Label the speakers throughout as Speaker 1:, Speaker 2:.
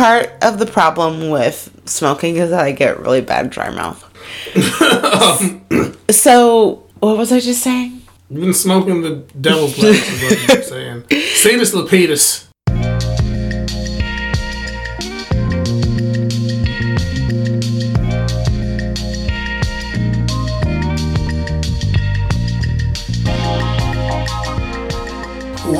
Speaker 1: part of the problem with smoking is that I get really bad dry mouth. so, what was I just saying?
Speaker 2: You've been smoking the devil's lettuce, is what you're saying. Satus Lapidus.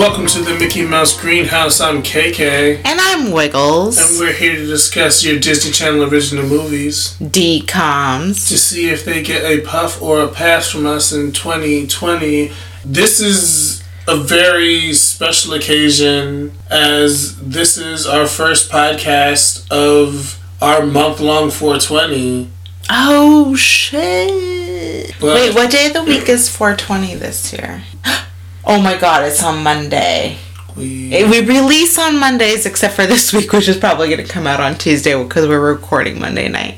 Speaker 2: Welcome to the Mickey Mouse Greenhouse. I'm KK.
Speaker 1: And I'm Wiggles.
Speaker 2: And we're here to discuss your Disney Channel original movies.
Speaker 1: DComs.
Speaker 2: To see if they get a puff or a pass from us in 2020. This is a very special occasion as this is our first podcast of our month long 420.
Speaker 1: Oh, shit. But Wait, what day of the week is 420 this year? Oh my god, it's on Monday. We, we release on Mondays except for this week, which is probably going to come out on Tuesday because we're recording Monday night.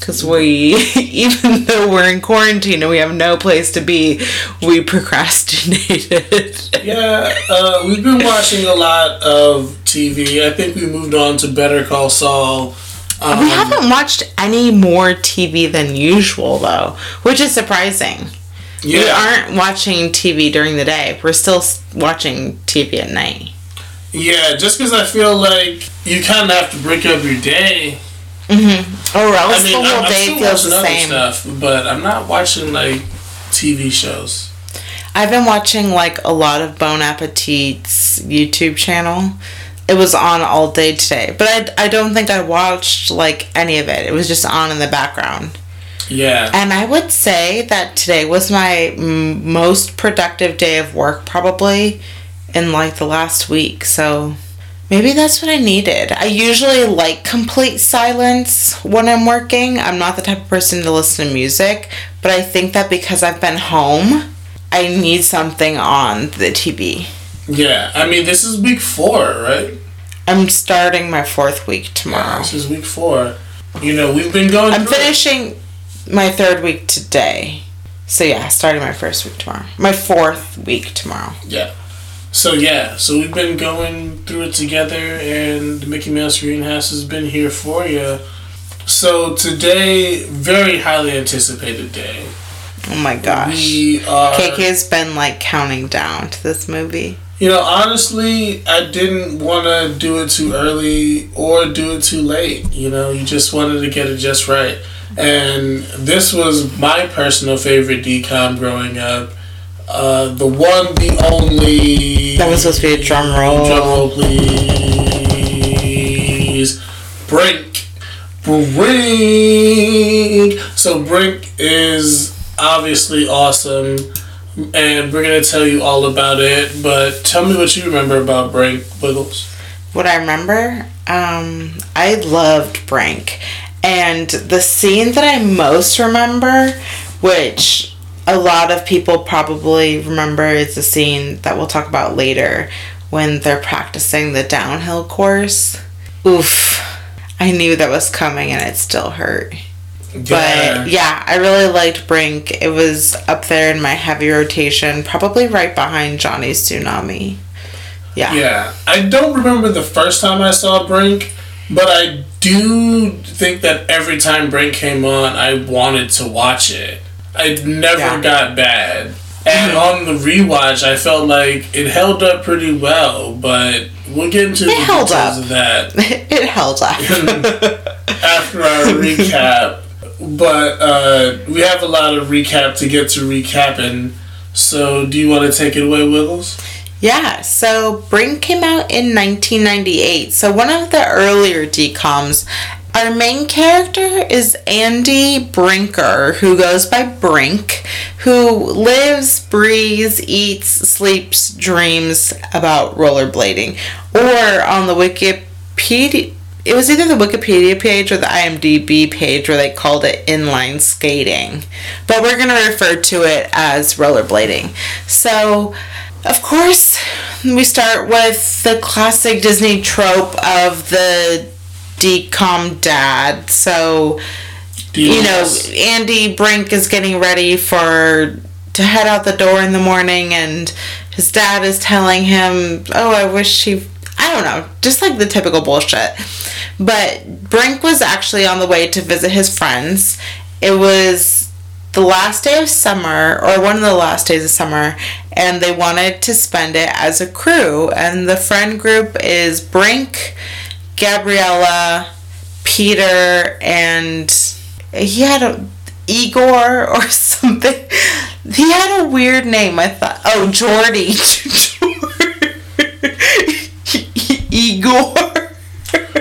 Speaker 1: Because we, even though we're in quarantine and we have no place to be, we procrastinated.
Speaker 2: yeah, uh, we've been watching a lot of TV. I think we moved on to Better Call Saul.
Speaker 1: Um, we haven't watched any more TV than usual, though, which is surprising. Yeah. We aren't watching TV during the day. We're still watching TV at night.
Speaker 2: Yeah, just because I feel like you kind of have to break up your day.
Speaker 1: Mm-hmm. Or else I mean, the whole I'm, day I'm feels the same.
Speaker 2: Stuff, but I'm not watching like TV shows.
Speaker 1: I've been watching like a lot of Bon Appetit's YouTube channel. It was on all day today, but I, I don't think I watched like any of it. It was just on in the background.
Speaker 2: Yeah.
Speaker 1: And I would say that today was my m- most productive day of work, probably in like the last week. So maybe that's what I needed. I usually like complete silence when I'm working. I'm not the type of person to listen to music, but I think that because I've been home, I need something on the TV.
Speaker 2: Yeah, I mean, this is week four, right?
Speaker 1: I'm starting my fourth week tomorrow. Yeah,
Speaker 2: this is week four. You know, we've been going.
Speaker 1: I'm finishing. My third week today. So yeah, starting my first week tomorrow. My fourth week tomorrow.
Speaker 2: Yeah. So yeah, so we've been going through it together, and the Mickey Mouse Greenhouse has been here for you. So today, very highly anticipated day.
Speaker 1: Oh my gosh. We are. KK's been like counting down to this movie.
Speaker 2: You know, honestly, I didn't want to do it too early or do it too late. You know, you just wanted to get it just right. And this was my personal favorite DCOM growing up. Uh, the one, the only.
Speaker 1: That was supposed to be a drum roll.
Speaker 2: Drum roll, please. Brink. Brink. So Brink is obviously awesome, and we're gonna tell you all about it. But tell me what you remember about Brink, Wiggles.
Speaker 1: What I remember, um, I loved Brink, and the scene that I most remember, which a lot of people probably remember, is the scene that we'll talk about later when they're practicing the downhill course. Oof. I knew that was coming and it still hurt. Yeah. But yeah, I really liked Brink. It was up there in my heavy rotation, probably right behind Johnny's Tsunami. Yeah.
Speaker 2: Yeah. I don't remember the first time I saw Brink, but I do think that every time Brink came on, I wanted to watch it. It never yeah. got bad. And on the rewatch, I felt like it held up pretty well, but we'll get into it the details up. of that.
Speaker 1: it held up.
Speaker 2: after our recap. But uh, we have a lot of recap to get to recapping. So, do you want to take it away, Wiggles?
Speaker 1: Yeah, so Brink came out in 1998. So one of the earlier DCOMs. Our main character is Andy Brinker, who goes by Brink, who lives, breathes, eats, sleeps, dreams about rollerblading. Or on the Wikipedia, it was either the Wikipedia page or the IMDb page where they called it inline skating. But we're going to refer to it as rollerblading. So of course, we start with the classic Disney trope of the DCOM dad. So, you know, Andy Brink is getting ready for to head out the door in the morning, and his dad is telling him, "Oh, I wish he." I don't know, just like the typical bullshit. But Brink was actually on the way to visit his friends. It was the last day of summer, or one of the last days of summer, and they wanted to spend it as a crew. And the friend group is Brink, Gabriella, Peter, and he had a Igor or something. He had a weird name. I thought, oh, Jordy.
Speaker 2: Igor.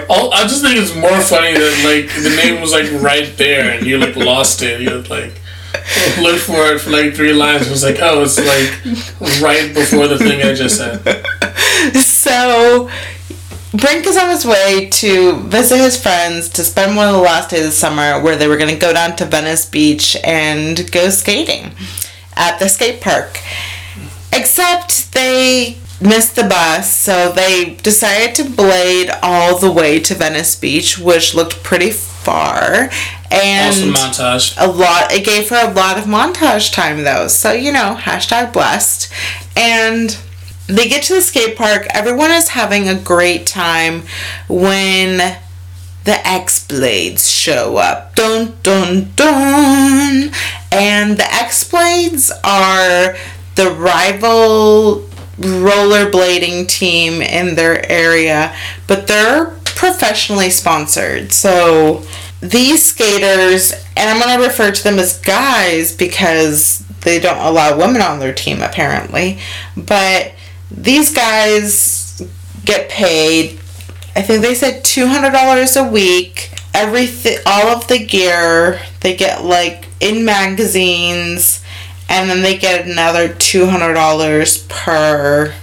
Speaker 2: Oh, I just think it's more funny that like the name was like right there and you like lost it. You're like look for it for like three lines. It was like, oh, it's like right before the thing I just said.
Speaker 1: So Brink is on his way to visit his friends to spend one of the last days of summer where they were going to go down to Venice Beach and go skating at the skate park. Except they missed the bus, so they decided to blade all the way to Venice Beach, which looked pretty far. And awesome montage. A lot. It gave her a lot of montage time though, so you know, hashtag blessed. And they get to the skate park. Everyone is having a great time when the X Blades show up. Dun dun dun! And the X Blades are the rival rollerblading team in their area, but they're professionally sponsored. So these skaters, and I'm going to refer to them as guys because they don't allow women on their team apparently, but these guys get paid I think they said $200 a week. Everything all of the gear they get like in magazines and then they get another $200 per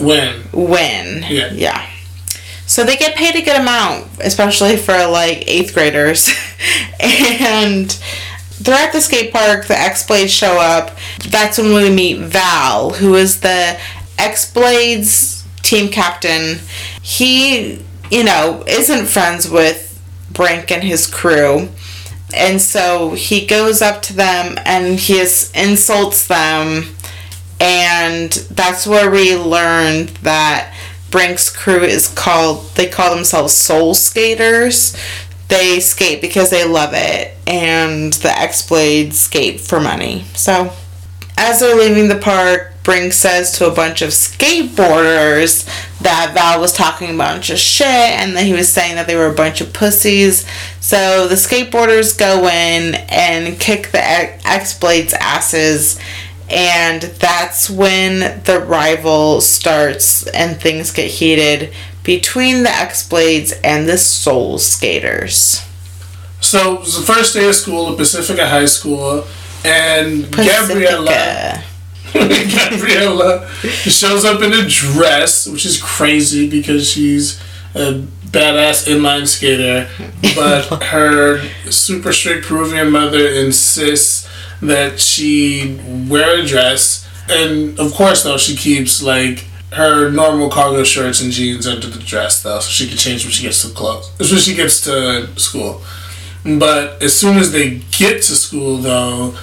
Speaker 2: win.
Speaker 1: Win. Yeah. Yeah. So they get paid a good amount, especially for like 8th graders. and they're at the skate park, the X Blades show up. That's when we meet Val, who is the X Blades team captain. He, you know, isn't friends with Brink and his crew. And so he goes up to them and he insults them. And that's where we learned that Brink's crew is called, they call themselves Soul Skaters. They skate because they love it. And the X Blades skate for money. So as they're leaving the park, Brink says to a bunch of skateboarders that Val was talking a bunch of shit and that he was saying that they were a bunch of pussies. So the skateboarders go in and kick the X Blades asses, and that's when the rival starts and things get heated between the X Blades and the Soul Skaters.
Speaker 2: So it was the first day of school at Pacifica High School, and Pacifica. Gabriella Gabriella shows up in a dress, which is crazy because she's a badass inline skater, but her super strict Peruvian mother insists that she wear a dress, and of course, though she keeps like her normal cargo shorts and jeans under the dress, though, so she can change when she gets to clothes, when she gets to school. But as soon as they get to school, though,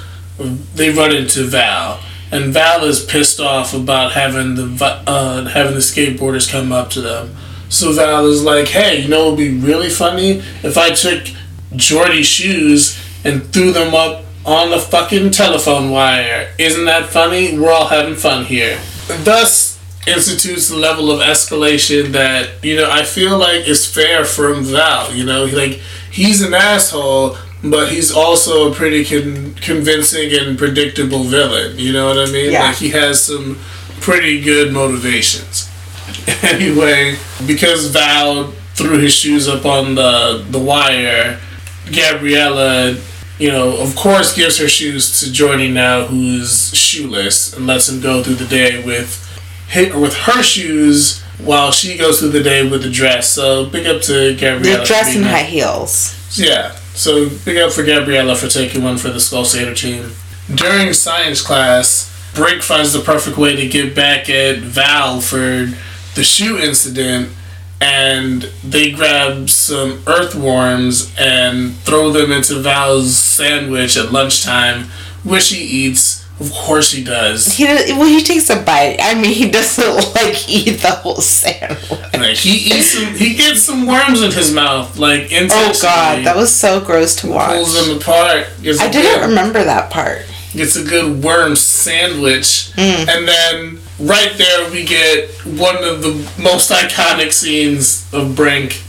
Speaker 2: they run into Val and Val is pissed off about having the uh, having the skateboarders come up to them. So Val is like, "Hey, you know, it'd be really funny if I took Jordy's shoes and threw them up on the fucking telephone wire. Isn't that funny? We're all having fun here." Thus institutes the level of escalation that you know I feel like is fair from Val. You know, like he's an asshole, but he's also a pretty con- convincing and predictable villain. You know what I mean? Yeah. Like he has some pretty good motivations. anyway, because Val threw his shoes up on the the wire, Gabriella, you know, of course, gives her shoes to Jordy now, who's shoeless, and lets him go through the day with hit with her shoes while she goes through the day with the dress. So big up to Gabriella.
Speaker 1: The dress and high heels.
Speaker 2: Yeah, so big up for Gabriella for taking one for the Skull Skater team. During science class, Brink finds the perfect way to get back at Val for the shoe incident, and they grab some earthworms and throw them into Val's sandwich at lunchtime, which he eats Of course he does.
Speaker 1: He does, well, he takes a bite. I mean, he doesn't like eat the whole sandwich.
Speaker 2: Like he eats some, he gets some worms in his mouth. Like
Speaker 1: oh god, that was so gross to watch.
Speaker 2: Pulls them apart.
Speaker 1: I didn't remember that part.
Speaker 2: Gets a good worm sandwich, mm. and then right there we get one of the most iconic scenes of Brink,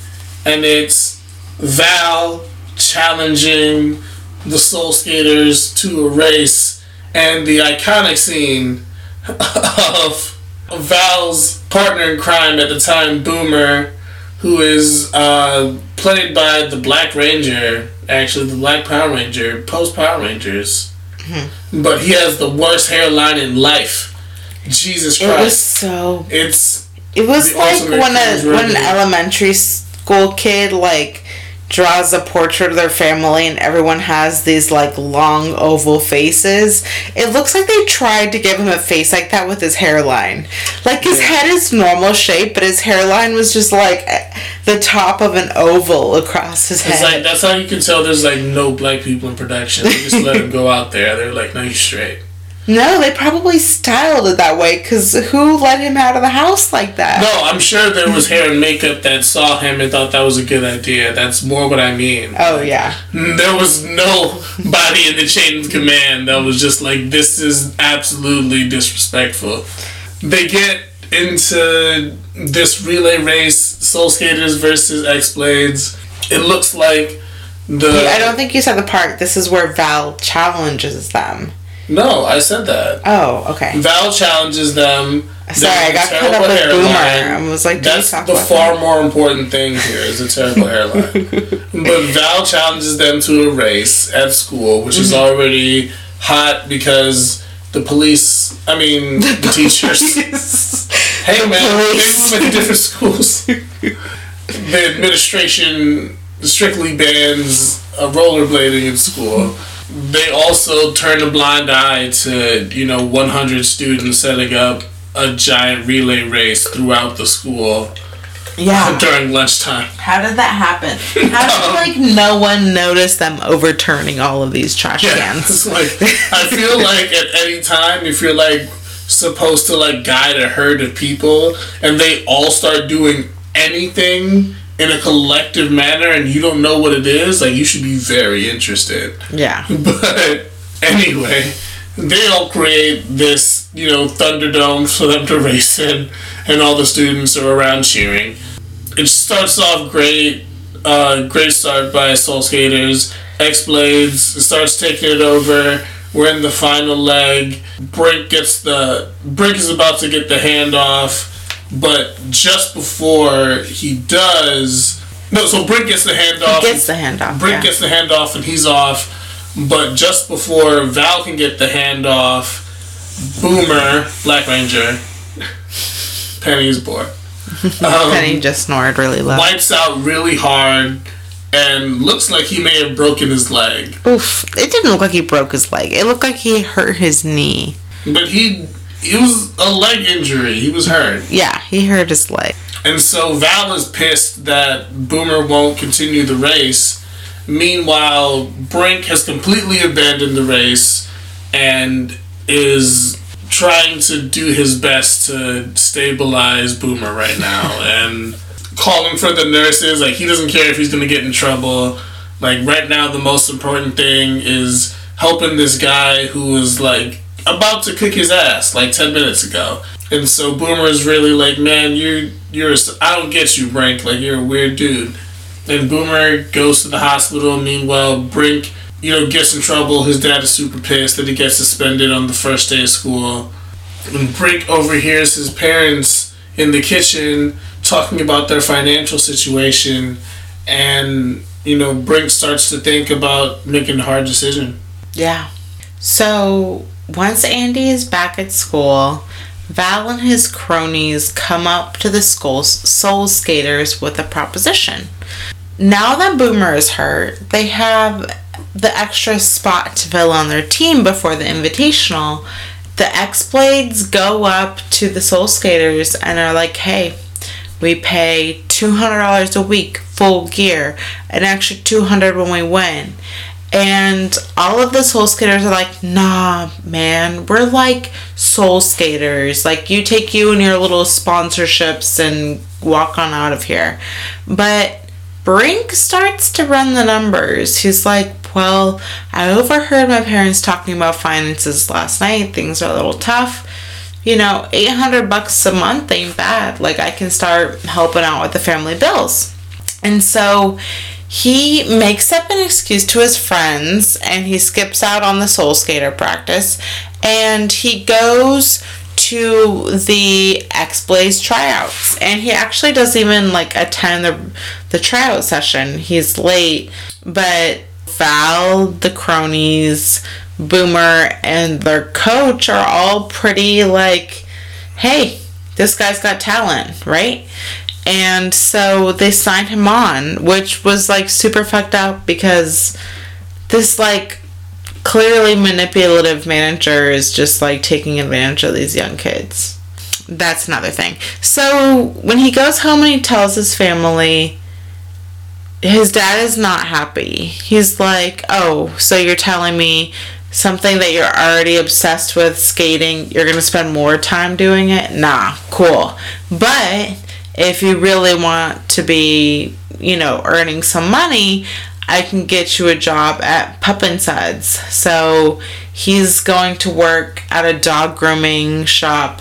Speaker 2: and it's Val challenging the Soul Skaters to a race, and the iconic scene of Val's partner in crime at the time, Boomer, who is uh, played by the Black Ranger, actually the Black Power Ranger, post Power Rangers. Mm-hmm. But he has the worst hairline in life. Jesus Christ!
Speaker 1: It was so.
Speaker 2: It's.
Speaker 1: It was like when a when an elementary school kid like draws a portrait of their family and everyone has these like long oval faces. It looks like they tried to give him a face like that with his hairline. Like his yeah. head is normal shape, but his hairline was just like eh, the top of an oval across his head.
Speaker 2: Like that's how you can tell there's like no black people in production. They just let him go out there. They're like, no, you're straight.
Speaker 1: No, they probably styled it that way because who let him out of the house like that?
Speaker 2: No, I'm sure there was hair and makeup that saw him and thought that was a good idea. That's more what I mean.
Speaker 1: Oh, yeah.
Speaker 2: There was nobody in the chain of command that was just like, this is absolutely disrespectful. They get into this relay race, Soul Skaters versus X Blades. It looks like the.
Speaker 1: I don't think you said the part. This is where Val challenges them.
Speaker 2: No, I said that.
Speaker 1: Oh, okay.
Speaker 2: Val challenges them.
Speaker 1: Sorry, I got caught up with Boomer. I was like,
Speaker 2: that's the far that? more important thing here is a terrible hairline. but Val challenges them to a race at school, which mm-hmm. is already hot because the police. I mean, the, the teachers. hey the man, police. they at different schools. the administration strictly bans rollerblading in school they also turn a blind eye to you know 100 students setting up a giant relay race throughout the school yeah. during lunchtime.
Speaker 1: How did that happen? How did like no one notice them overturning all of these trash yeah, cans?
Speaker 2: Like i feel like at any time if you're like supposed to like guide a herd of people and they all start doing anything in a collective manner and you don't know what it is, like you should be very interested.
Speaker 1: Yeah.
Speaker 2: But anyway, they all create this, you know, Thunderdome for them to race in, and all the students are around cheering. It starts off great, uh, great start by Soul Skaters. X Blades starts taking it over. We're in the final leg. Brink gets the Brink is about to get the handoff but just before he does, no, so Brink gets the handoff.
Speaker 1: He gets the handoff.
Speaker 2: Brink yeah. gets the handoff, and he's off. But just before Val can get the handoff, Boomer, Black Ranger, Penny's boy.
Speaker 1: Um, Penny just snored really loud.
Speaker 2: Wipes out really hard and looks like he may have broken his leg.
Speaker 1: Oof. It didn't look like he broke his leg. It looked like he hurt his knee.
Speaker 2: But he it was a leg injury. He was hurt.
Speaker 1: Yeah, he hurt his leg.
Speaker 2: And so Val is pissed that Boomer won't continue the race. Meanwhile, Brink has completely abandoned the race and is trying to do his best to stabilize Boomer right now and calling for the nurses. Like, he doesn't care if he's going to get in trouble. Like, right now, the most important thing is helping this guy who is like about to kick his ass like 10 minutes ago. And so Boomer is really like, man, you're, you're, I don't get you, Brink. Like, you're a weird dude. And Boomer goes to the hospital. Meanwhile, Brink, you know, gets in trouble. His dad is super pissed that he gets suspended on the first day of school. And Brink overhears his parents in the kitchen talking about their financial situation. And, you know, Brink starts to think about making a hard decision.
Speaker 1: Yeah. So once Andy is back at school, Val and his cronies come up to the school's Soul Skaters with a proposition. Now that Boomer is hurt, they have the extra spot to fill on their team before the invitational. The X Blades go up to the Soul Skaters and are like, hey, we pay $200 a week, full gear, an extra 200 when we win And all of the soul skaters are like, nah, man, we're like soul skaters. Like, you take you and your little sponsorships and walk on out of here. But Brink starts to run the numbers. He's like, well, I overheard my parents talking about finances last night. Things are a little tough. You know, 800 bucks a month ain't bad. Like, I can start helping out with the family bills. And so he makes up an excuse to his friends and he skips out on the soul skater practice and he goes to the X Blades tryouts and he actually doesn't even like attend the the tryout session. He's late, but Val, the cronies, Boomer, and their coach are all pretty like, hey, this guy's got talent, right? And so they signed him on, which was like super fucked up because this like clearly manipulative manager is just like taking advantage of these young kids. That's another thing. So when he goes home and he tells his family, his dad is not happy. He's like, Oh, so you're telling me something that you're already obsessed with skating, you're gonna spend more time doing it? Nah, cool. But if you really want to be, you know, earning some money, I can get you a job at Pup and Suds. So he's going to work at a dog grooming shop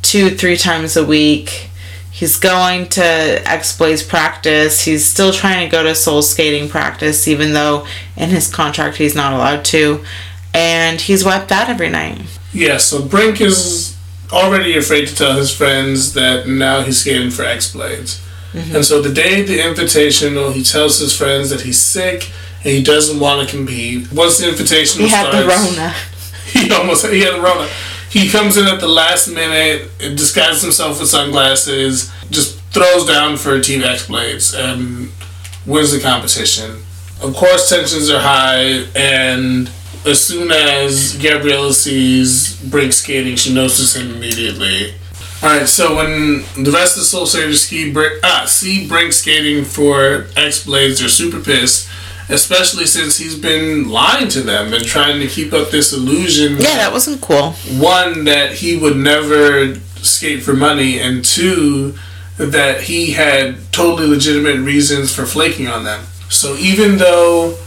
Speaker 1: two, three times a week. He's going to X Blades practice. He's still trying to go to soul skating practice, even though in his contract he's not allowed to. And he's wiped out every night.
Speaker 2: Yeah, so Brink is already afraid to tell his friends that now he's skating for X Blades. Mm-hmm. And so the day the invitational, he tells his friends that he's sick and he doesn't want to compete. Once the invitational
Speaker 1: he had starts, the Rona.
Speaker 2: He almost he had the Rona. He comes in at the last minute, disguises himself with sunglasses, just throws down for a Team X Blades and wins the competition. Of course, tensions are high, and as soon as Gabriella sees Brink skating, she notices him immediately. Alright, so when the rest of the Soul Skaters ski ah, see Brink skating for X Blades, they're super pissed. Especially since he's been lying to them and trying to keep up this illusion.
Speaker 1: Yeah, that wasn't cool.
Speaker 2: One, that he would never skate for money, and two, that he had totally legitimate reasons for flaking on them. So even though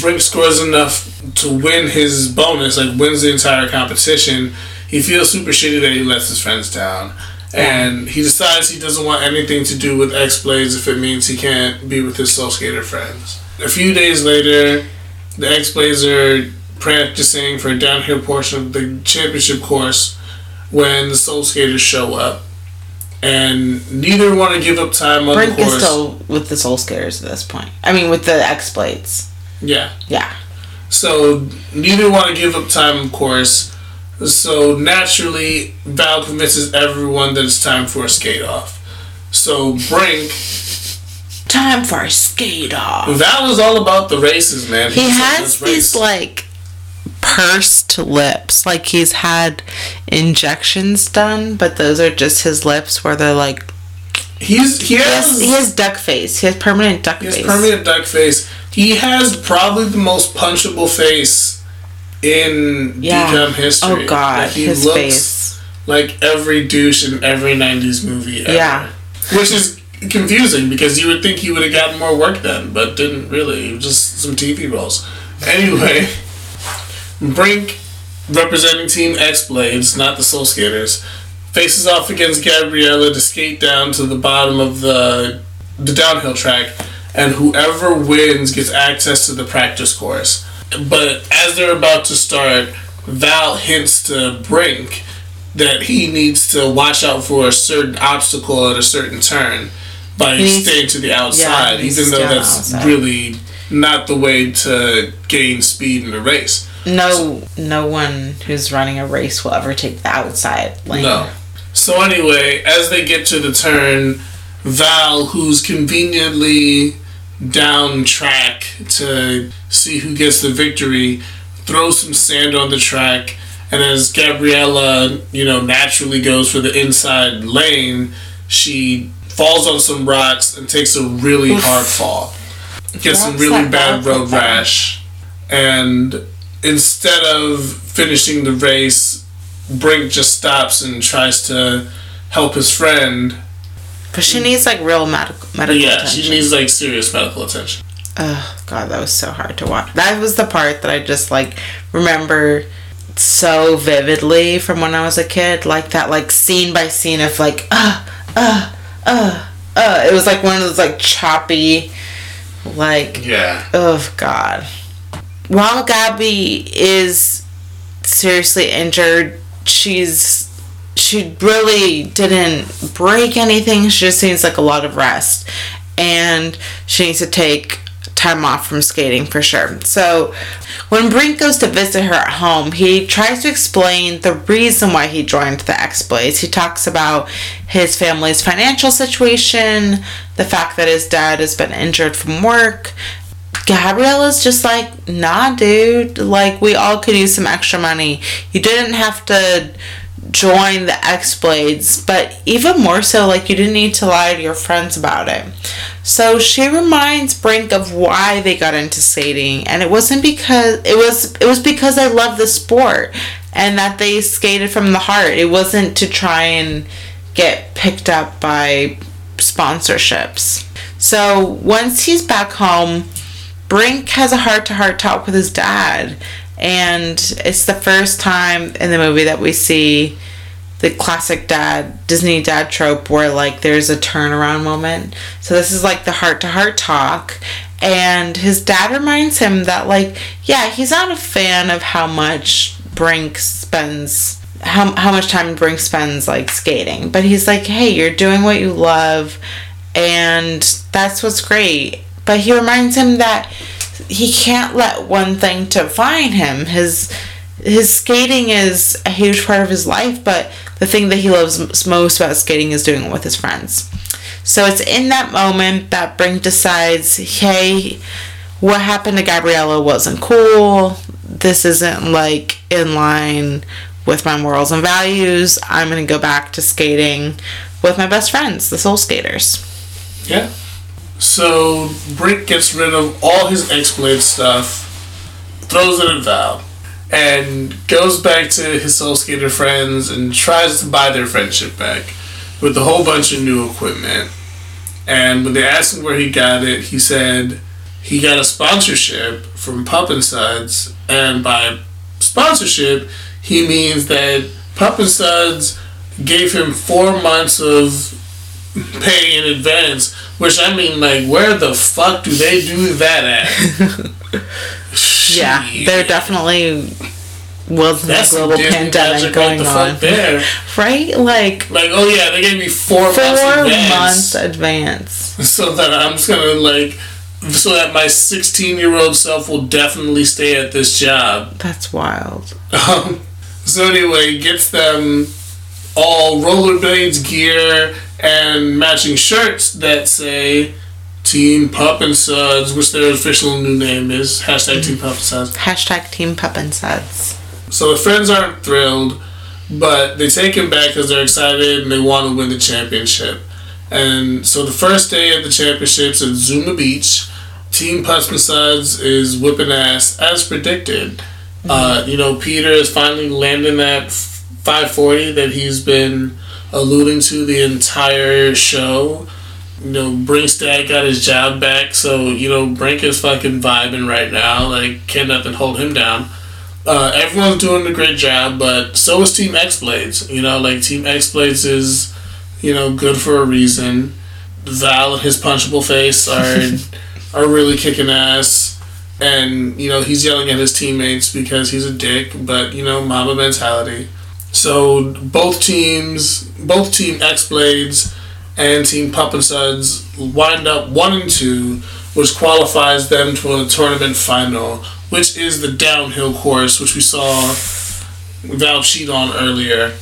Speaker 2: Brink scores enough to win his bonus, like wins the entire competition, he feels super shitty that he lets his friends down. And he decides he doesn't want anything to do with X Blades if it means he can't be with his Soul Skater friends. A few days later, the X Blades are practicing for a downhill portion of the championship course when the Soul Skaters show up. And neither want to give up time on Brink the course. is still
Speaker 1: with the Soul Skaters at this point. I mean, with the X Blades.
Speaker 2: Yeah.
Speaker 1: Yeah.
Speaker 2: So neither want to give up time, of course. So naturally, Val convinces everyone that it's time for a skate off. So Brink.
Speaker 1: Time for a skate off.
Speaker 2: Val is all about the races, man.
Speaker 1: He has these like pursed lips. Like he's had injections done, but those are just his lips where they're like.
Speaker 2: He's he, has,
Speaker 1: he has duck face. He has permanent duck
Speaker 2: he
Speaker 1: face.
Speaker 2: He has permanent duck face he has probably the most punchable face in yeah. DCOM oh, history.
Speaker 1: Oh God, like he his looks face.
Speaker 2: like every douche in every '90s movie ever. Yeah, which is confusing because you would think he would have gotten more work then, but didn't really. Just some TV roles. Anyway, Brink, representing Team X Blades, not the Soul Skaters, faces off against Gabriella to skate down to the bottom of the the downhill track and whoever wins gets access to the practice course. But as they're about to start, Val hints to Brink that he needs to watch out for a certain obstacle at a certain turn by staying to the outside, yeah, even though that's really not the way to gain speed in a race.
Speaker 1: No, no one who's running a race will ever take the outside lane. No.
Speaker 2: So anyway, as they get to the turn, Val, who's conveniently down track to see who gets the victory, throw some sand on the track, and as Gabriella, you know, naturally goes for the inside lane, she falls on some rocks and takes a really hard fall. Gets some really bad road rash. and instead of finishing the race, Brink just stops and tries to help his friend.
Speaker 1: But she needs like real medical medical
Speaker 2: yeah,
Speaker 1: attention.
Speaker 2: she needs like serious medical attention.
Speaker 1: Oh god, that was so hard to watch. That was the part that I just like remember so vividly from when I was a kid, like that like scene by scene of like uh uh uh uh it was like one of those like choppy like
Speaker 2: Yeah.
Speaker 1: oh god. While Gabby is seriously injured, she's she really didn't break anything. She just needs like a lot of rest. And she needs to take time off from skating for sure. So when Brink goes to visit her at home, he tries to explain the reason why he joined the X Blades. He talks about his family's financial situation, the fact that his dad has been injured from work. Gabriella's just like, nah, dude. Like, we all could use some extra money. You didn't have to join the X Blades, but even more so, like, you didn't need to lie to your friends about it. So she reminds Brink of why they got into skating, and it wasn't because it was it was because they love the sport and that they skated from the heart. It wasn't to try and get picked up by sponsorships. So once he's back home, Brink has a heart to heart talk with his dad, and it's the first time in the movie that we see the classic dad Disney dad trope where like there's a turnaround moment. So this is like the heart to heart talk and his dad reminds him that like yeah, he's not a fan of how much Brink spends how, how much time Brink spends like skating, but he's like, "Hey, you're doing what you love and that's what's great." But he reminds him that he can't let one thing define him. His his skating is a huge part of his life, but the thing that he loves most about skating is doing it with his friends. So it's in that moment that Brink decides, hey, what happened to Gabriella wasn't cool. This isn't like in line with my morals and values. I'm gonna go back to skating with my best friends, the Soul Skaters.
Speaker 2: Yeah. So Brink gets rid of all his X Blade stuff, throws it at Val, and goes back to his Soul Skater friends and tries to buy their friendship back with a whole bunch of new equipment. And when they asked him where he got it, he said he got a sponsorship from Pup and Suds, and by sponsorship, he means that Pup and Suds gave him four months of pay in advance. Which I mean, like, where the fuck do they do that at?
Speaker 1: Yeah, there definitely was
Speaker 2: That's
Speaker 1: global pandemic going
Speaker 2: right the
Speaker 1: on.
Speaker 2: there.
Speaker 1: Right? Like
Speaker 2: Like, oh yeah, they gave me four,
Speaker 1: four
Speaker 2: months advance,
Speaker 1: months advance.
Speaker 2: so that I'm just gonna like, so that my 16 year old self will definitely stay at this job.
Speaker 1: That's wild.
Speaker 2: Um, so anyway, gets them all rollerblades gear and matching shirts that say Team Pup and Suds, which their official new name is hashtag Team Pup and Suds.
Speaker 1: Hashtag Team Pup and Suds.
Speaker 2: So the friends aren't thrilled, but they take him back because they're excited and they want to win the championship. And so the first day of the championships at Zuma Beach, Team Pups and Suds is whipping ass as predicted. Uh, you know, Peter is finally landing that 540 that he's been alluding to the entire show. You know, Brink's dad got his job back, so you know Brink is fucking vibing right now. Like, can't nothing hold him down. Uh, everyone's doing a great job, but so is Team X Blades. You know, like Team X Blades is, you know, good for a reason. Val and his punchable face are are really kicking ass, and you know he's yelling at his teammates because he's a dick. But you know, Mamba mentality. So both teams, both Team X Blades and Team Pup and Suds wind up one and two, which qualifies them to a tournament final, which is the downhill course, which we saw Val cheat on earlier.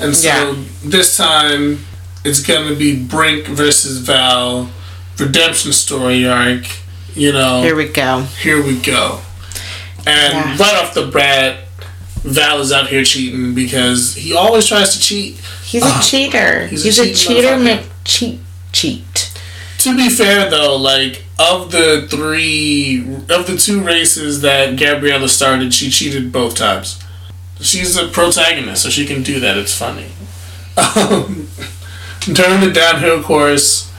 Speaker 2: And so
Speaker 1: Yeah.
Speaker 2: this time it's gonna be Brink versus Val, redemption story arc. You know,
Speaker 1: Here we go.
Speaker 2: here we go. And
Speaker 1: Yeah.
Speaker 2: right off the bat, Val is out here cheating because he always tries to cheat.
Speaker 1: He's a
Speaker 2: Ah,
Speaker 1: cheater.
Speaker 2: he's
Speaker 1: He's,
Speaker 2: a
Speaker 1: a, cheater. McCheat cheat.
Speaker 2: to be fair though, like of the three of the two races that Gabriella started, she cheated both times. She's a protagonist, so she can do that. It's funny. Um, during the downhill course,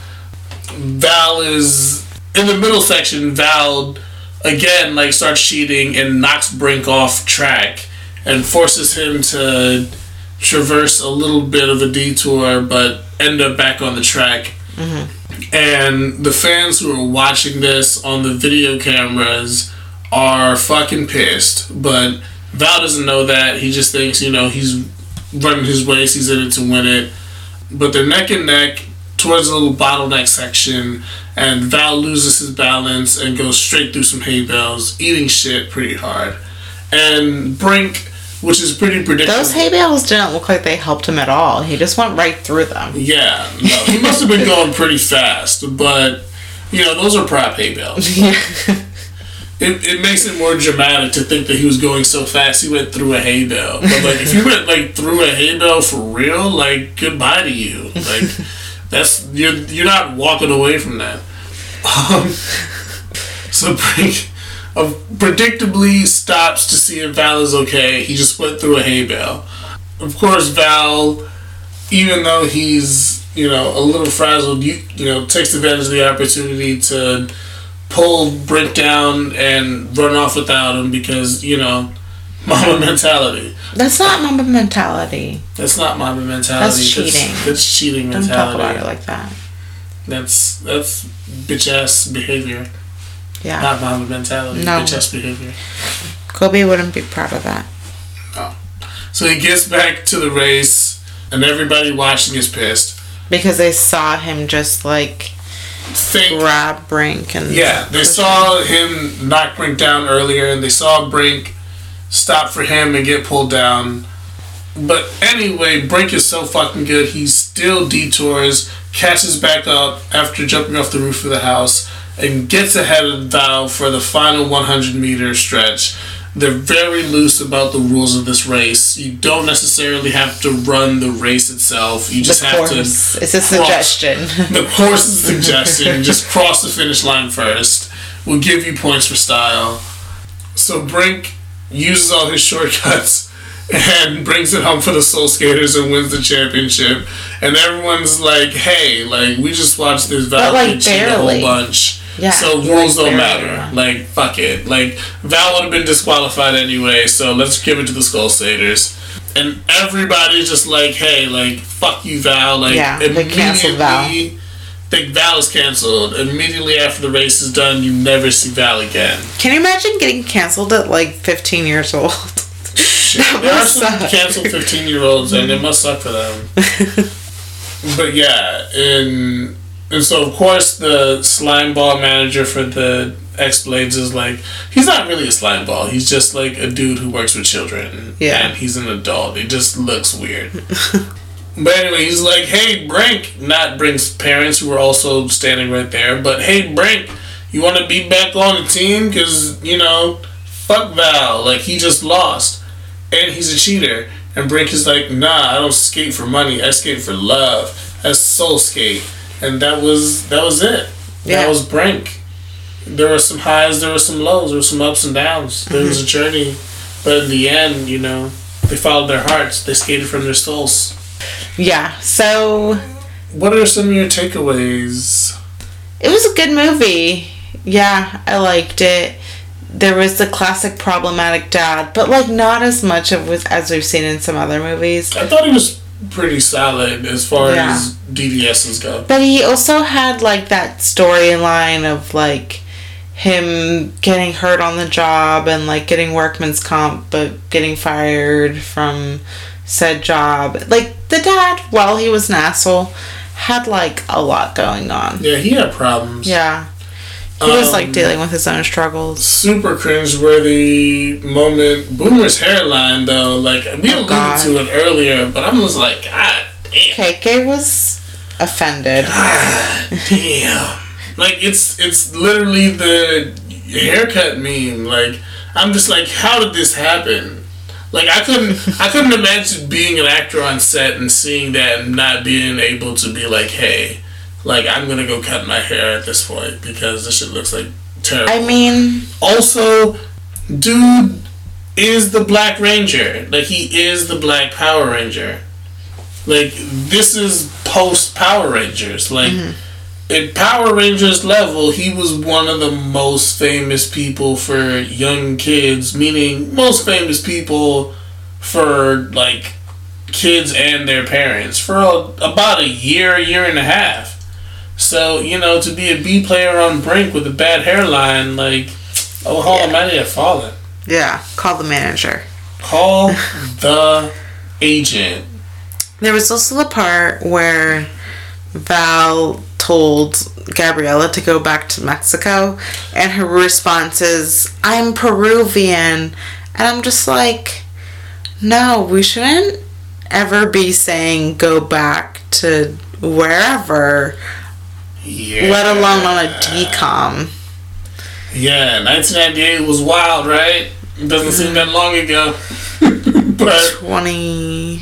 Speaker 2: Val is in the middle section. Val again like starts cheating and knocks Brink off track and forces him to traverse a little bit of a detour, but end up back on the track. Mm-hmm. And the fans who are watching this on the video cameras are fucking pissed. But Val doesn't know that. He just thinks, you know, he's running his race, he's in it to win it. But they're neck and neck towards a little bottleneck section, and Val loses his balance and goes straight through some hay bales, eating shit pretty hard. And Brink which is pretty predictable.
Speaker 1: Those hay bales didn't look like they helped him at all. He just went right through them.
Speaker 2: Yeah, no, he must have been going pretty fast, but you know those are prop hay bales. Yeah. It, it makes it more dramatic to think that he was going so fast he went through a hay bale. But like if you went like through a hay bale for real, like goodbye to you. Like that's you're you're not walking away from that. Um, so Brink of predictably stops to see if Val is okay. He just went through a hay bale. Of course, Val, even though he's you know a little frazzled, you you know takes advantage of the opportunity to pull Brink down and run off without him because you know Mamba mentality.
Speaker 1: That's not Mamba mentality.
Speaker 2: That's not Mamba mentality.
Speaker 1: That's cheating.
Speaker 2: That's, that's cheating
Speaker 1: mentality. Don't talk about it like that.
Speaker 2: That's that's bitch ass behavior.
Speaker 1: Yeah.
Speaker 2: Not Mamba mentality. No. Bitch ass behavior.
Speaker 1: Kobe wouldn't be proud of that.
Speaker 2: No. So he gets back to the race, and everybody watching is pissed
Speaker 1: because they saw him just like think grab Brink and
Speaker 2: yeah, they saw him knock Brink down earlier, and they saw Brink stop for him and get pulled down. But anyway, Brink is so fucking good. He still detours, catches back up after jumping off the roof of the house, and gets ahead of Val for the final 100 meter stretch. They're very loose about the rules of this race. You don't necessarily have to run the race itself. You just have to.
Speaker 1: It's a suggestion.
Speaker 2: the course is a suggestion. just cross the finish line first. We'll give you points for style. So Brink uses all his shortcuts and brings it home for the Soul Skaters and wins the championship. And everyone's like, "Hey, like we just watched this Val like, cheat a whole bunch." Yeah, so rules like don't matter. Like fuck it. Like Val would have been disqualified anyway, so let's give it to the Skull Staters. And everybody's just like, hey, like fuck you, Val. Like
Speaker 1: yeah, they canceled Val.
Speaker 2: Think Val is canceled. Immediately after the race is done, you never see Val again.
Speaker 1: Can you imagine getting canceled at like 15 years old?
Speaker 2: that there are some canceled 15 year olds, and it must suck for them. but yeah, and and so, of course, the slime ball manager for the X Blades is like, he's not really a slime ball. He's just like a dude who works with children. Yeah. And he's an adult. It just looks weird. but anyway, he's like, hey, Brink. Not Brink's parents, who were also standing right there, but hey, Brink, you want to be back on the team? Because, you know, fuck Val. Like, he just lost. And he's a cheater. And Brink is like, nah, I don't skate for money. I skate for love. That's soul skate and that was that was it. Yeah. That was Brink. There were some highs, there were some lows, there were some ups and downs. There mm-hmm. was a journey, but in the end, you know, they followed their hearts. They skated from their souls.
Speaker 1: Yeah. So,
Speaker 2: what are some of your takeaways?
Speaker 1: It was a good movie. Yeah, I liked it. There was the classic problematic dad, but like not as much of as we've seen in some other movies.
Speaker 2: I thought he was pretty solid as far yeah. as DDSs go.
Speaker 1: But he also had like that storyline of like him getting hurt on the job and like getting workman's comp but getting fired from said job. Like the dad, while he was an asshole, had like a lot going on.
Speaker 2: Yeah, he had problems.
Speaker 1: Yeah. He was like um, dealing with his own struggles.
Speaker 2: Super cringe-worthy moment. Boomer's hairline, though, like we oh, alluded God. to it earlier, but I'm just like, God damn.
Speaker 1: KK was offended.
Speaker 2: God damn. like it's it's literally the haircut meme. Like I'm just like, how did this happen? Like I couldn't I couldn't imagine being an actor on set and seeing that and not being able to be like, hey, like I'm gonna go cut my hair at this point because this shit looks like terrible.
Speaker 1: I mean,
Speaker 2: also, dude is the Black Ranger. Like he is the Black Power Ranger. Like this is post Power Rangers. Like mm-hmm. at Power Rangers level, he was one of the most famous people for young kids, meaning most famous people for like kids and their parents for a, about a year, year and a half. So you know, to be a B player on Brink with a bad hairline, like, oh, how am yeah. might have fallen.
Speaker 1: Yeah, call the manager.
Speaker 2: Call the agent.
Speaker 1: There was also the part where Val told Gabriella to go back to Mexico, and her response is, I'm Peruvian. And I'm just like, no, we shouldn't ever be saying go back to wherever, yeah. let alone on a DCOM.
Speaker 2: Yeah, 1998 was wild, right? It doesn't seem that long ago.
Speaker 1: but 20.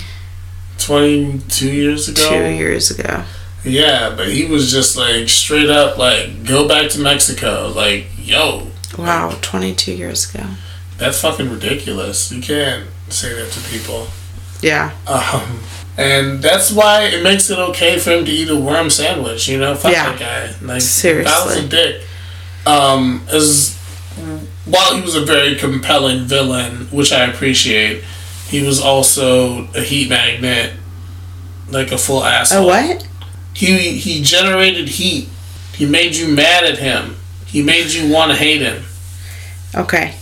Speaker 2: 22 years ago?
Speaker 1: Two years ago.
Speaker 2: Yeah, but he was just like straight up like, go back to Mexico. Like, yo.
Speaker 1: Wow, 22 years ago.
Speaker 2: That's fucking ridiculous. You can't say that to people.
Speaker 1: Yeah.
Speaker 2: Um, and that's why it makes it okay for him to eat a worm sandwich. You know, fuck yeah. that guy. Like, seriously, that was a dick. Um, as while he was a very compelling villain, which I appreciate, he was also a heat magnet, like a full asshole.
Speaker 1: A what?
Speaker 2: He he generated heat. He made you mad at him. He made you want to hate him.
Speaker 1: Okay.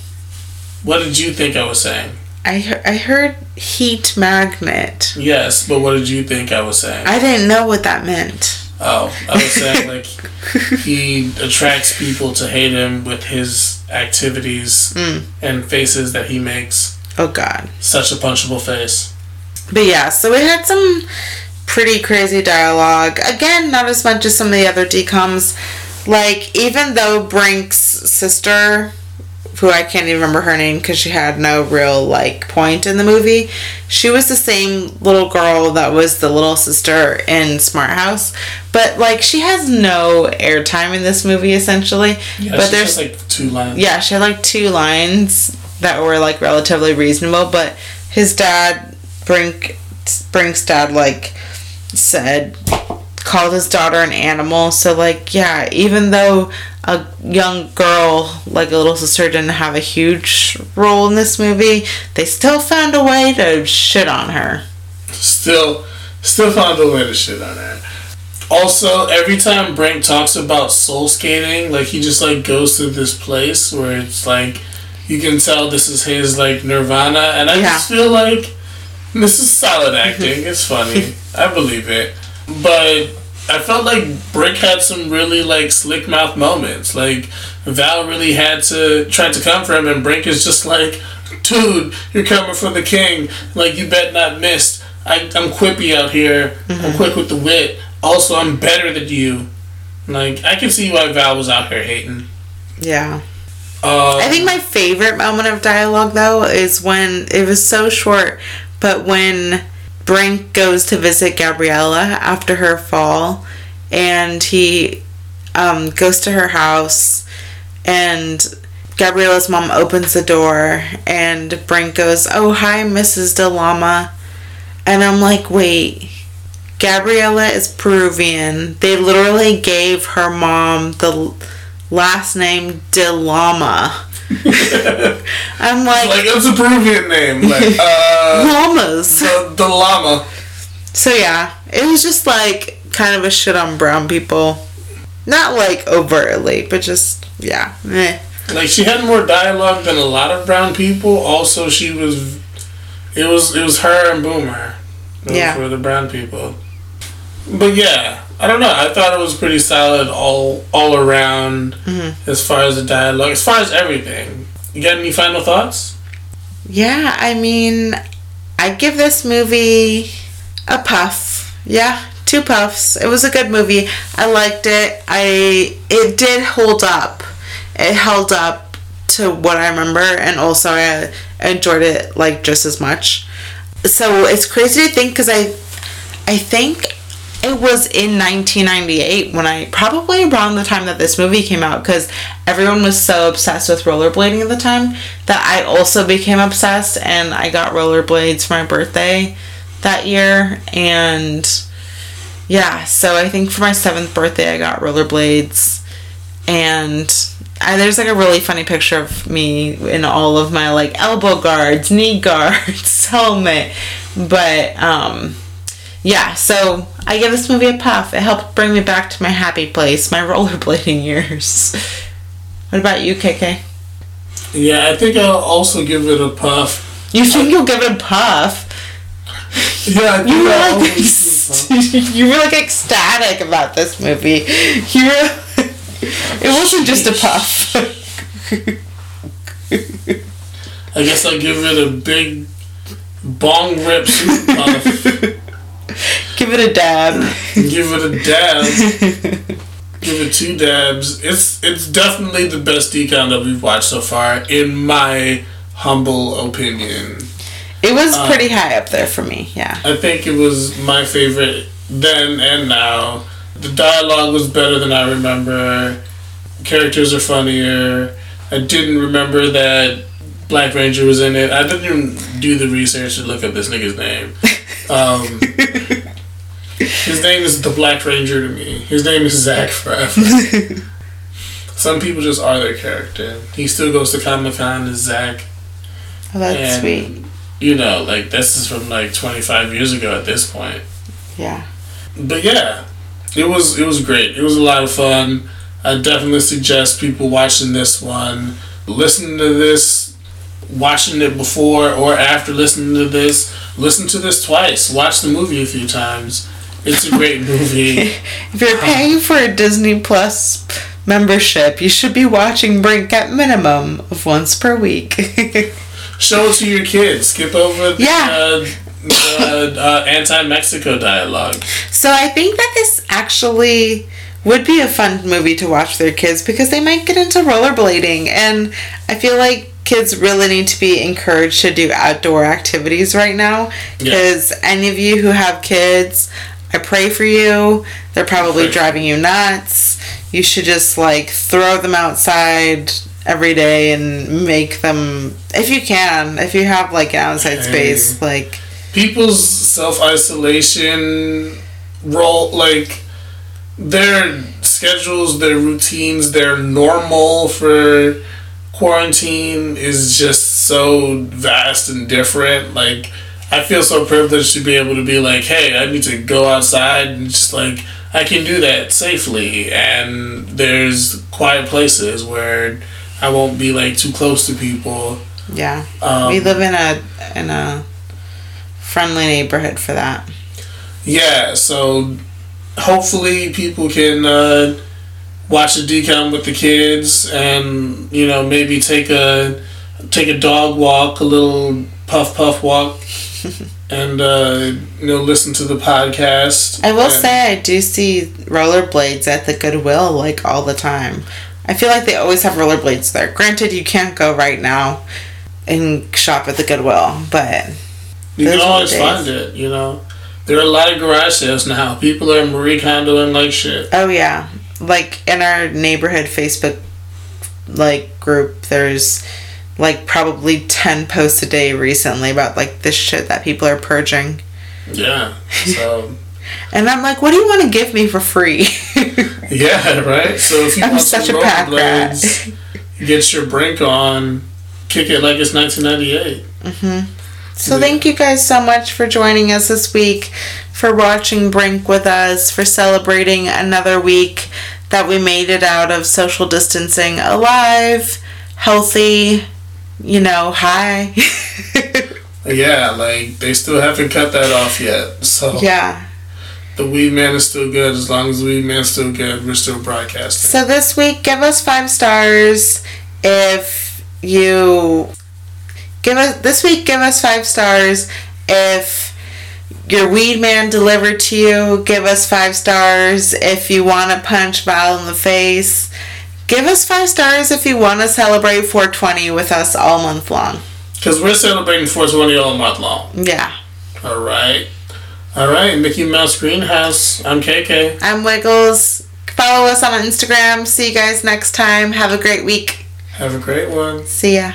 Speaker 2: What did you think I was saying?
Speaker 1: I he- I heard heat magnet.
Speaker 2: Yes, but what did you think I was saying?
Speaker 1: I didn't know what that meant.
Speaker 2: Oh, I was saying like he attracts people to hate him with his activities mm. and faces that he makes.
Speaker 1: Oh God!
Speaker 2: Such a punchable face.
Speaker 1: But yeah, so we had some pretty crazy dialogue. Again, not as much as some of the other DComs. Like even though Brink's sister who I can't even remember her name because she had no real like point in the movie. She was the same little girl that was the little sister in Smart House, but like she has no airtime in this movie essentially.
Speaker 2: Yeah,
Speaker 1: but
Speaker 2: there's like two lines.
Speaker 1: Yeah, she had like two lines that were like relatively reasonable, but his dad Brink Brink's dad like said called his daughter an animal. So like yeah, even though a young girl like a little sister didn't have a huge role in this movie, they still found a way to shit on her.
Speaker 2: Still, still found a way to shit on her. Also, every time Brink talks about soul skating, like he just like goes to this place where it's like you can tell this is his like nirvana, and I yeah. just feel like this is solid acting. it's funny. I believe it, but I felt like Brink had some really like slick mouth moments. Like Val really had to try to come for him, and Brink is just like, "Dude, you're coming for the king. Like you bet not miss. I, I'm quippy out here. Mm-hmm. I'm quick with the wit. Also, I'm better than you. Like I can see why Val was out here hating.
Speaker 1: Yeah. Um, I think my favorite moment of dialogue though is when it was so short, but when Brink goes to visit Gabriella after her fall, and he um, goes to her house, and Gabriella's mom opens the door, and Brink goes, "Oh hi, Mrs. DeLama," and I'm like, wait. Gabriella is Peruvian. They literally gave her mom the last name DeLama. I'm like,
Speaker 2: like it's a Peruvian name, like uh,
Speaker 1: llamas.
Speaker 2: The, the llama.
Speaker 1: So yeah, it was just like kind of a shit on brown people, not like overtly, but just yeah. Eh.
Speaker 2: Like she had more dialogue than a lot of brown people. Also, she was, it was it was her and Boomer. yeah. For the brown people. But yeah, I don't know. I thought it was pretty solid all all around mm-hmm. as far as the dialogue, as far as everything. You got any final thoughts?
Speaker 1: Yeah, I mean, I give this movie a puff. Yeah, two puffs. It was a good movie. I liked it. I it did hold up. It held up to what I remember, and also I enjoyed it like just as much. So it's crazy to think because I, I think it was in 1998 when I probably around the time that this movie came out because everyone was so obsessed with rollerblading at the time that I also became obsessed and I got rollerblades for my birthday that year. And yeah so I think for my seventh birthday I got rollerblades. And I, there's like a really funny picture of me in all of my like elbow guards, knee guards, helmet, but um yeah, so I give this movie a puff. It helped bring me back to my happy place, my rollerblading years. what about you, KK?
Speaker 2: Yeah, I think I'll also give it a puff.
Speaker 1: You think you'll give it a puff?
Speaker 2: Yeah,
Speaker 1: you were,
Speaker 2: I'll
Speaker 1: like,
Speaker 2: always give it a puff.
Speaker 1: you were like ecstatic about this movie. You were. It wasn't just a puff.
Speaker 2: I guess I'll give it a big bong rip puff.
Speaker 1: Give it a dab.
Speaker 2: give it a dab. give it two dabs. It's it's definitely the best DCOM that we've watched so far, in my humble opinion.
Speaker 1: It was
Speaker 2: Um,
Speaker 1: pretty high up there for me, yeah.
Speaker 2: I think it was my favorite then and now. The dialogue was better than I remember. Characters are funnier. I didn't remember that Black Ranger was in it. I didn't even do the research to look up this nigga's name. Um, his name is the Black Ranger to me. His name is Zach forever. Some people just are their character. He still goes to Comic Con as Zach.
Speaker 1: Oh, that's
Speaker 2: and,
Speaker 1: sweet.
Speaker 2: You know, like this is from like 25 years ago at this point.
Speaker 1: Yeah.
Speaker 2: But yeah, it was it was great. It was a lot of fun. I definitely suggest people watching this one, listening to this, watching it before or after listening to this. Listen to this twice. Watch the movie a few times. It's a great movie.
Speaker 1: If you're paying for a Disney Plus membership, you should be watching Brink at minimum of once per week.
Speaker 2: Show it to your kids. Skip over the,
Speaker 1: Yeah.
Speaker 2: uh, the uh, anti-Mexico dialogue.
Speaker 1: so I think that this actually would be a fun movie to watch their kids because they might get into rollerblading and I feel like kids really need to be encouraged to do outdoor activities right now
Speaker 2: Yeah.
Speaker 1: because any of you who have kids I pray for you. They're probably driving you nuts. You should just like throw them outside every day and make them if you can, if you have like an outside
Speaker 2: Hey.
Speaker 1: space, like
Speaker 2: people's self isolation role like their schedules their routines their normal for quarantine is just so vast and different like i feel so privileged to be able to be like hey i need to go outside and just like i can do that safely and there's quiet places where i won't be like too close to people
Speaker 1: yeah.
Speaker 2: um,
Speaker 1: we live in a in a friendly neighborhood for that.
Speaker 2: Yeah, so hopefully people can uh, watch the DCOM with the kids, and you know maybe take a take a dog walk, a little puff puff walk, and uh, you know listen to the podcast.
Speaker 1: I will
Speaker 2: And-
Speaker 1: say I do see rollerblades at the Goodwill like all the time. I feel like they always have rollerblades there. Granted, you can't go right now and shop at the Goodwill, but
Speaker 2: you can always find it. You know, there are a lot of garage sales now. People are Marie Kondoing like shit.
Speaker 1: oh yeah, like in our neighborhood Facebook like group, there's like probably ten posts a day recently about like this shit that people are purging,
Speaker 2: Yeah, so.
Speaker 1: and I'm like, what do you want to give me for free?
Speaker 2: Yeah, right. So if you
Speaker 1: I'm
Speaker 2: want
Speaker 1: such
Speaker 2: some
Speaker 1: a pack rat.
Speaker 2: get your brink on, kick it like it's 1998. Mm-hmm.
Speaker 1: So thank you guys so much for joining us this week, for watching Brink with us, for celebrating another week that we made it out of social distancing alive, healthy, you know, high.
Speaker 2: Yeah, like they still haven't cut that off yet. So
Speaker 1: yeah.
Speaker 2: the weed man is still good. As long as the weed man's still good, we're still broadcasting.
Speaker 1: So this week, give us five stars if you give us this week. Give us five stars if your weed man delivered to you. Give us five stars if you want to punch Val in the face. Give us five stars if you want to celebrate 420 with us all month long.
Speaker 2: Because we're celebrating 420 all month long.
Speaker 1: Yeah.
Speaker 2: All right. All right, Mickey Mouse Greenhouse. I'm KK.
Speaker 1: I'm Wiggles. Follow us on Instagram. See you guys next time. Have a great week.
Speaker 2: Have a great one.
Speaker 1: See ya.